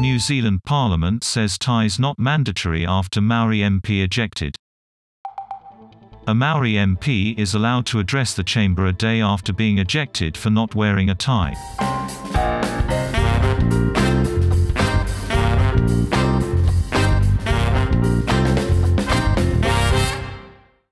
New Zealand Parliament says ties not mandatory after Maori MP ejected. A Maori MP is allowed to address the chamber a day after being ejected for not wearing a tie.